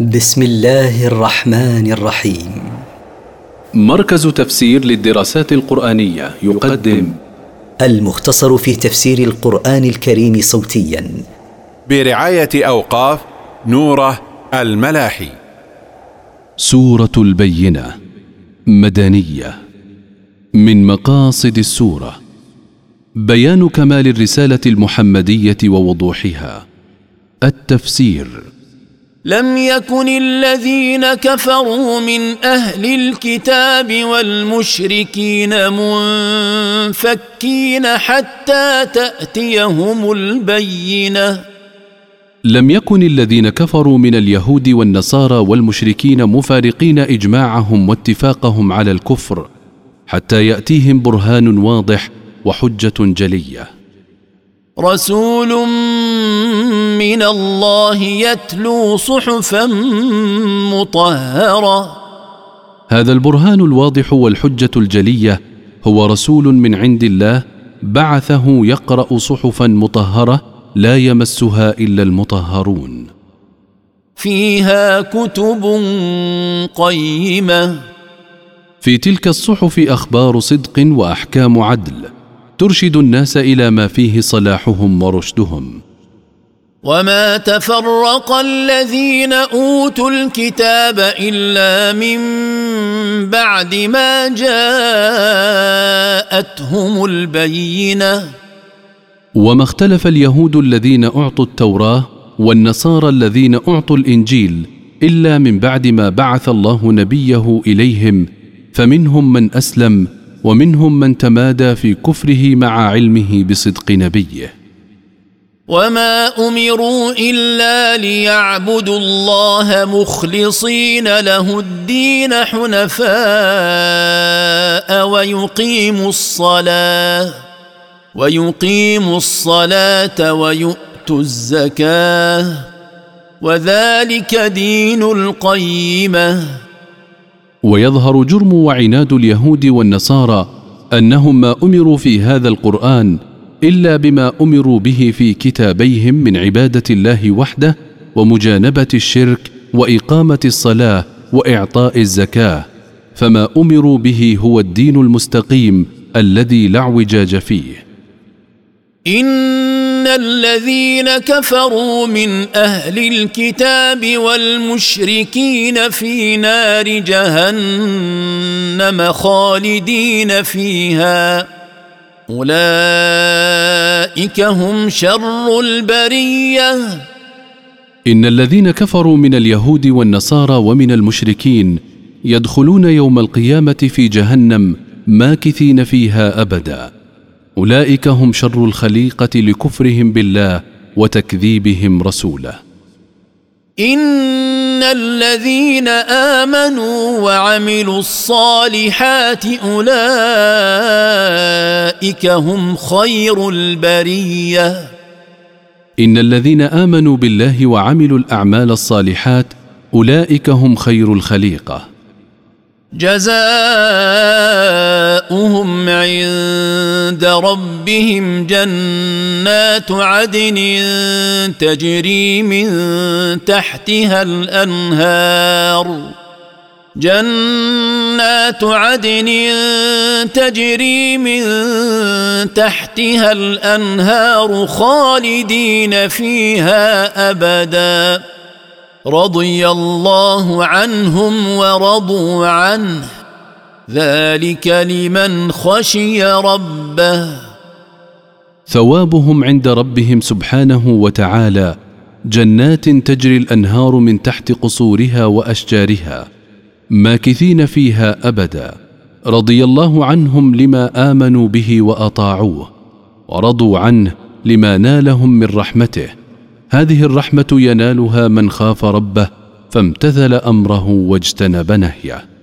بسم الله الرحمن الرحيم. مركز تفسير للدراسات القرآنية يقدم. المختصر في تفسير القرآن الكريم صوتيا. برعاية أوقاف نوره الملاحي. سورة البينة مدنية. من مقاصد السورة. بيان كمال الرسالة المحمدية ووضوحها. التفسير. لم يكن الذين كفروا من أهل الكتاب والمشركين منفكين حتى تأتيهم البينة. لم يكن الذين كفروا من اليهود والنصارى والمشركين مفارقين إجماعهم واتفاقهم على الكفر حتى يأتيهم برهان واضح وحجة جلية. رسول من الله يتلو صحفا مطهرة. هذا البرهان الواضح والحجة الجلية هو رسول من عند الله بعثه يقرأ صحفا مطهرة لا يمسها إلا المطهرون. فيها كتب قيمة. في تلك الصحف أخبار صدق وأحكام عدل. ترشد الناس إلى ما فيه صلاحهم ورشدهم. وما تفرق الذين اوتوا الكتاب الا من بعد ما جاءتهم البينه وما اختلف اليهود الذين اعطوا التوراه والنصارى الذين اعطوا الانجيل الا من بعد ما بعث الله نبيه اليهم فمنهم من اسلم ومنهم من تمادى في كفره مع علمه بصدق نبيه. وما أمروا إلا ليعبدوا الله مخلصين له الدين حنفاء ويقيموا الصلاة ويقيموا الصلاة ويؤتوا الزكاة وذلك دين القيمة. ويظهر جرم وعناد اليهود والنصارى أنهم ما أمروا في هذا القرآن إلا بما أمروا به في كتابيهم من عبادة الله وحده ومجانبة الشرك وإقامة الصلاة وإعطاء الزكاة فما أمروا به هو الدين المستقيم الذي لا اعوجاج فيه. ان الذين كفروا من أهل الكتاب والمشركين في نار جهنم خالدين فيها اولئك هم شر البريه ان الذين كفروا من اليهود والنصارى ومن المشركين يدخلون يوم القيامه في جهنم ماكثين فيها ابدا أولئك هم شر الخليقة لكفرهم بالله وتكذيبهم رسوله إن الذين آمنوا وعملوا الصالحات أولئك هم خير البرية. إن الذين آمنوا بالله وعملوا الأعمال الصالحات أولئك هم خير الخليقة. جزاؤهم عند ربهم جنات عدن تجري من تحتها الأنهار. جنات عدن تجري من تحتها الأنهار خالدين فيها أبدا. رضي الله عنهم ورضوا عنه. ذلك لمن خشي ربه. ثوابهم عند ربهم سبحانه وتعالى جنات تجري الأنهار من تحت قصورها وأشجارها ماكثين فيها أبدا. رضي الله عنهم لما آمنوا به وأطاعوه ورضوا عنه لما نالهم من رحمته. هذه الرحمة ينالها من خاف ربه فامتثل أمره واجتنب نهيه.